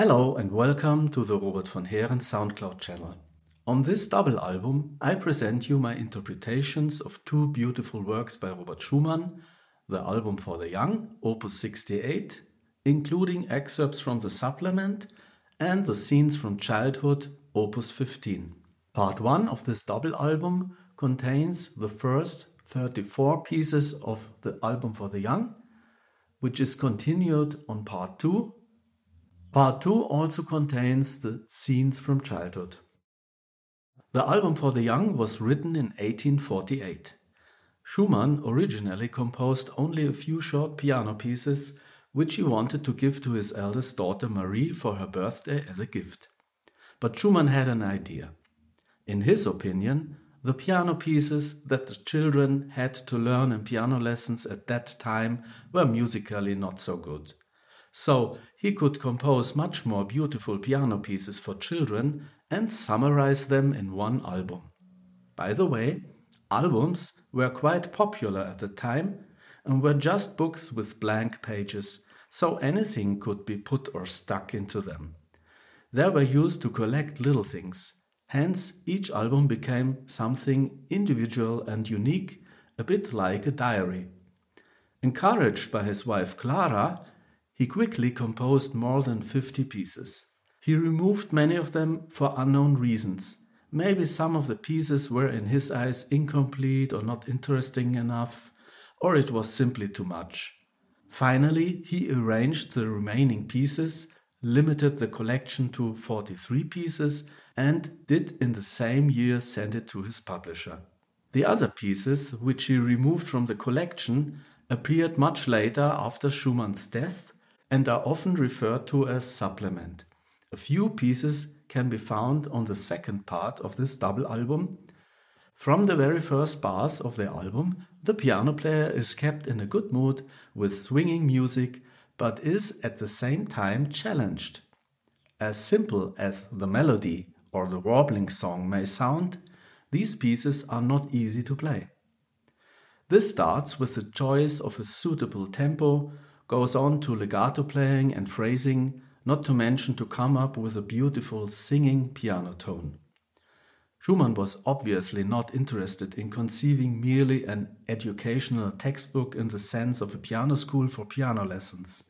Hello and welcome to the Robert von Heeren SoundCloud channel. On this double album, I present you my interpretations of two beautiful works by Robert Schumann, the album for the young, opus 68, including excerpts from the supplement, and the scenes from childhood, opus 15. Part 1 of this double album contains the first 34 pieces of the album for the young, which is continued on part 2 Part 2 also contains the scenes from childhood. The album for the young was written in 1848. Schumann originally composed only a few short piano pieces which he wanted to give to his eldest daughter Marie for her birthday as a gift. But Schumann had an idea. In his opinion, the piano pieces that the children had to learn in piano lessons at that time were musically not so good. So he could compose much more beautiful piano pieces for children and summarize them in one album. By the way, albums were quite popular at the time and were just books with blank pages, so anything could be put or stuck into them. They were used to collect little things. Hence, each album became something individual and unique, a bit like a diary. Encouraged by his wife Clara, he quickly composed more than 50 pieces. He removed many of them for unknown reasons. Maybe some of the pieces were in his eyes incomplete or not interesting enough, or it was simply too much. Finally, he arranged the remaining pieces, limited the collection to 43 pieces, and did in the same year send it to his publisher. The other pieces, which he removed from the collection, appeared much later after Schumann's death and are often referred to as supplement. A few pieces can be found on the second part of this double album. From the very first bars of the album, the piano player is kept in a good mood with swinging music, but is at the same time challenged. As simple as the melody or the warbling song may sound, these pieces are not easy to play. This starts with the choice of a suitable tempo, goes on to legato playing and phrasing, not to mention to come up with a beautiful singing piano tone. Schumann was obviously not interested in conceiving merely an educational textbook in the sense of a piano school for piano lessons.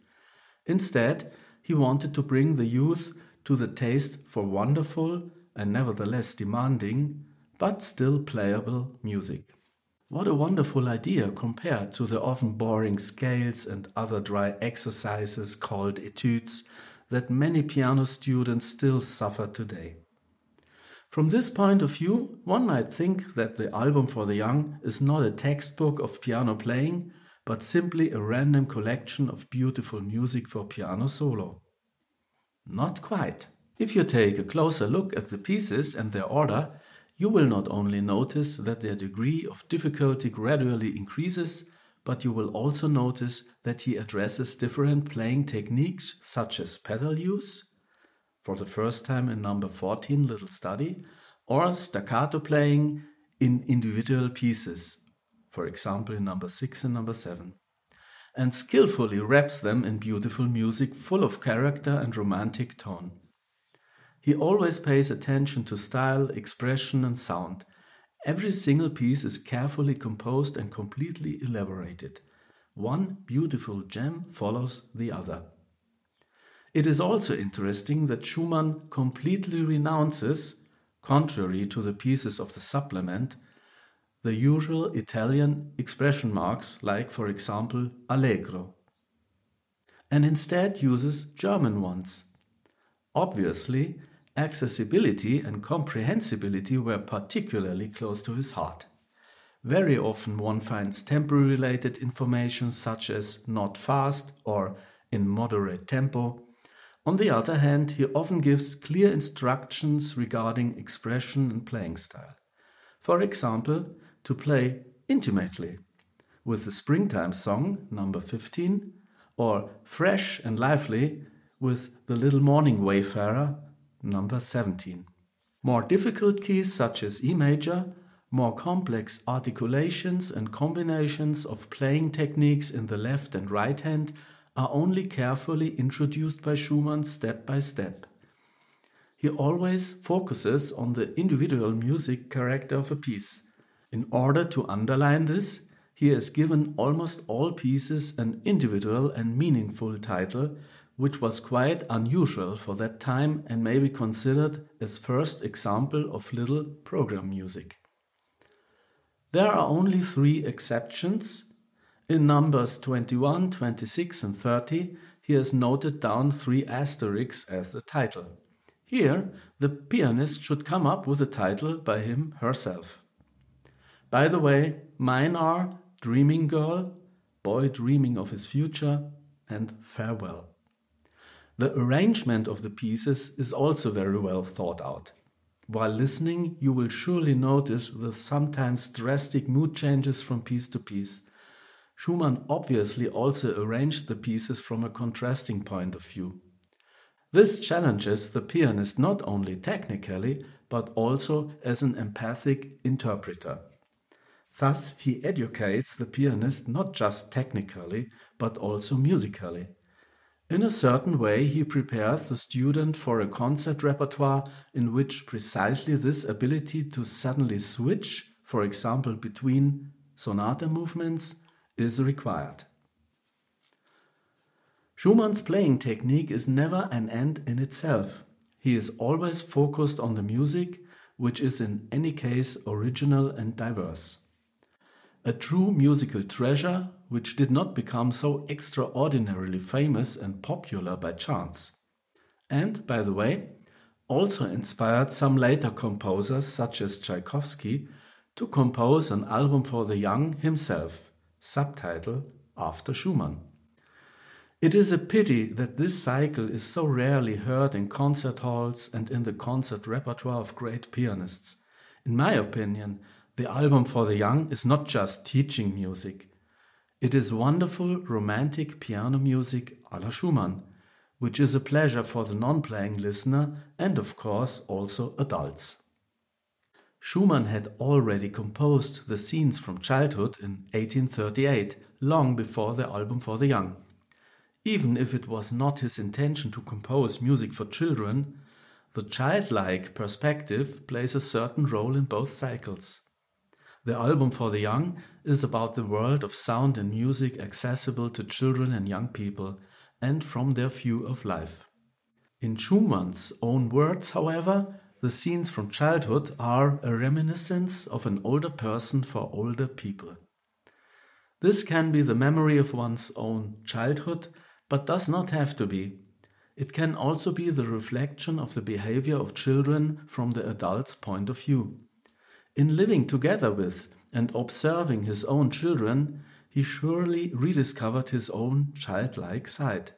Instead, he wanted to bring the youth to the taste for wonderful and nevertheless demanding, but still playable music. What a wonderful idea compared to the often boring scales and other dry exercises called etudes that many piano students still suffer today. From this point of view, one might think that the album for the young is not a textbook of piano playing, but simply a random collection of beautiful music for piano solo. Not quite. If you take a closer look at the pieces and their order, you will not only notice that their degree of difficulty gradually increases, but you will also notice that he addresses different playing techniques such as pedal use, for the first time in number 14 little study, or staccato playing in individual pieces, for example in number 6 and number 7, and skillfully wraps them in beautiful music full of character and romantic tone. He always pays attention to style, expression, and sound. Every single piece is carefully composed and completely elaborated. One beautiful gem follows the other. It is also interesting that Schumann completely renounces, contrary to the pieces of the supplement, the usual Italian expression marks, like, for example, allegro, and instead uses German ones. Obviously, accessibility and comprehensibility were particularly close to his heart. Very often one finds tempo related information such as not fast or in moderate tempo. On the other hand, he often gives clear instructions regarding expression and playing style. For example, to play intimately with the springtime song number 15 or fresh and lively with the little morning wayfarer number 17. More difficult keys such as E major, more complex articulations and combinations of playing techniques in the left and right hand are only carefully introduced by Schumann step by step. He always focuses on the individual music character of a piece. In order to underline this, he has given almost all pieces an individual and meaningful title, which was quite unusual for that time and may be considered as first example of little program music. There are only three exceptions. In numbers 21, 26 and 30, he has noted down three asterisks as the title. Here, the pianist should come up with a title by him herself. By the way, mine are Dreaming Girl, Boy Dreaming of His Future, and Farewell. The arrangement of the pieces is also very well thought out. While listening, you will surely notice the sometimes drastic mood changes from piece to piece. Schumann obviously also arranged the pieces from a contrasting point of view. This challenges the pianist not only technically, but also as an empathic interpreter. Thus, he educates the pianist not just technically, but also musically. In a certain way, he prepares the student for a concert repertoire in which precisely this ability to suddenly switch, for example, between sonata movements, is required. Schumann's playing technique is never an end in itself. He is always focused on the music, which is in any case original and diverse. A true musical treasure which did not become so extraordinarily famous and popular by chance. And, by the way, also inspired some later composers such as Tchaikovsky to compose an album for the young himself, subtitle After Schumann. It is a pity that this cycle is so rarely heard in concert halls and in the concert repertoire of great pianists. In my opinion, the album for the young is not just teaching music. It is wonderful romantic piano music a la Schumann, which is a pleasure for the non-playing listener and of course also adults. Schumann had already composed the scenes from childhood in 1838, long before the album for the young. Even if it was not his intention to compose music for children, the childlike perspective plays a certain role in both cycles. The album for the young is about the world of sound and music accessible to children and young people and from their view of life. In Schumann's own words, however, the scenes from childhood are a reminiscence of an older person for older people. This can be the memory of one's own childhood but does not have to be. It can also be the reflection of the behavior of children from the adult's point of view. In living together with and observing his own children, he surely rediscovered his own childlike side.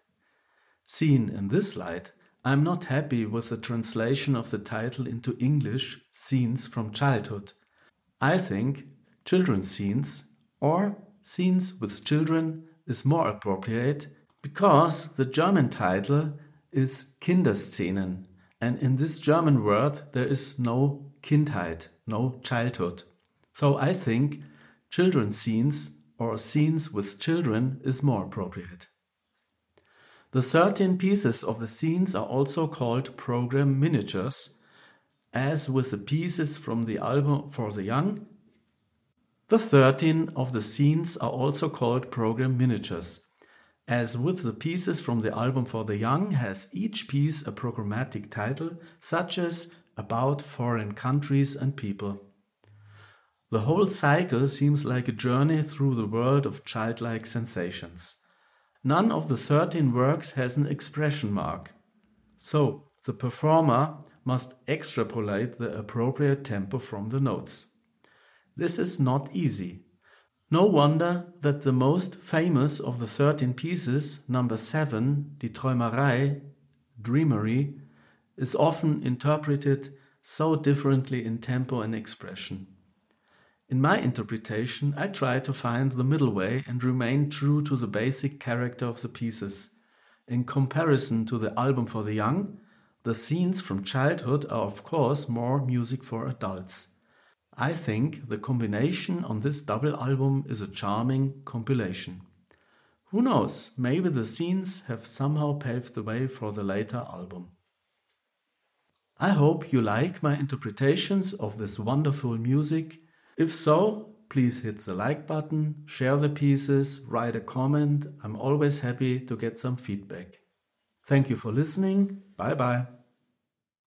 Seen in this light, I am not happy with the translation of the title into English, Scenes from Childhood. I think Children's Scenes or Scenes with Children is more appropriate because the German title is Kinderszenen, and in this German word there is no Kindheit, no childhood. So I think children's scenes or scenes with children is more appropriate. The 13 pieces of the scenes are also called program miniatures, as with the pieces from the album for the young. The 13 of the scenes are also called program miniatures, as with the pieces from the album for the young, has each piece a programmatic title, such as About Foreign Countries and People. The whole cycle seems like a journey through the world of childlike sensations. None of the 13 works has an expression mark. So, the performer must extrapolate the appropriate tempo from the notes. This is not easy, no wonder that the most famous of the 13 pieces, number 7, Die Träumerei, Dreamery, is often interpreted so differently in tempo and expression. In my interpretation, I try to find the middle way and remain true to the basic character of the pieces. In comparison to the album for the young, the scenes from childhood are of course more music for adults. I think the combination on this double album is a charming compilation. Who knows, maybe the scenes have somehow paved the way for the later album. I hope you like my interpretations of this wonderful music. If so, please hit the like button, share the pieces, write a comment. I'm always happy to get some feedback. Thank you for listening. Bye bye.